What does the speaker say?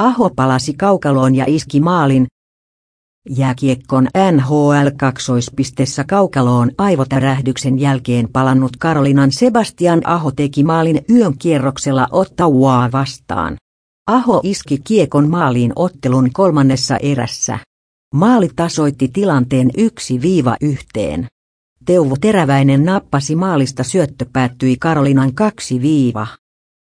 Aho palasi kaukaloon ja iski maalin. Jääkiekkon NHL-kaksoispistessä kaukaloon aivotärähdyksen jälkeen palannut Karolinan Sebastian Aho teki maalin yön kierroksella Ottawaa vastaan. Aho iski kiekon maaliin ottelun kolmannessa erässä. Maali tasoitti tilanteen yksi viiva yhteen. Teuvo Teräväinen nappasi maalista syöttö päättyi Karolinan kaksi viiva.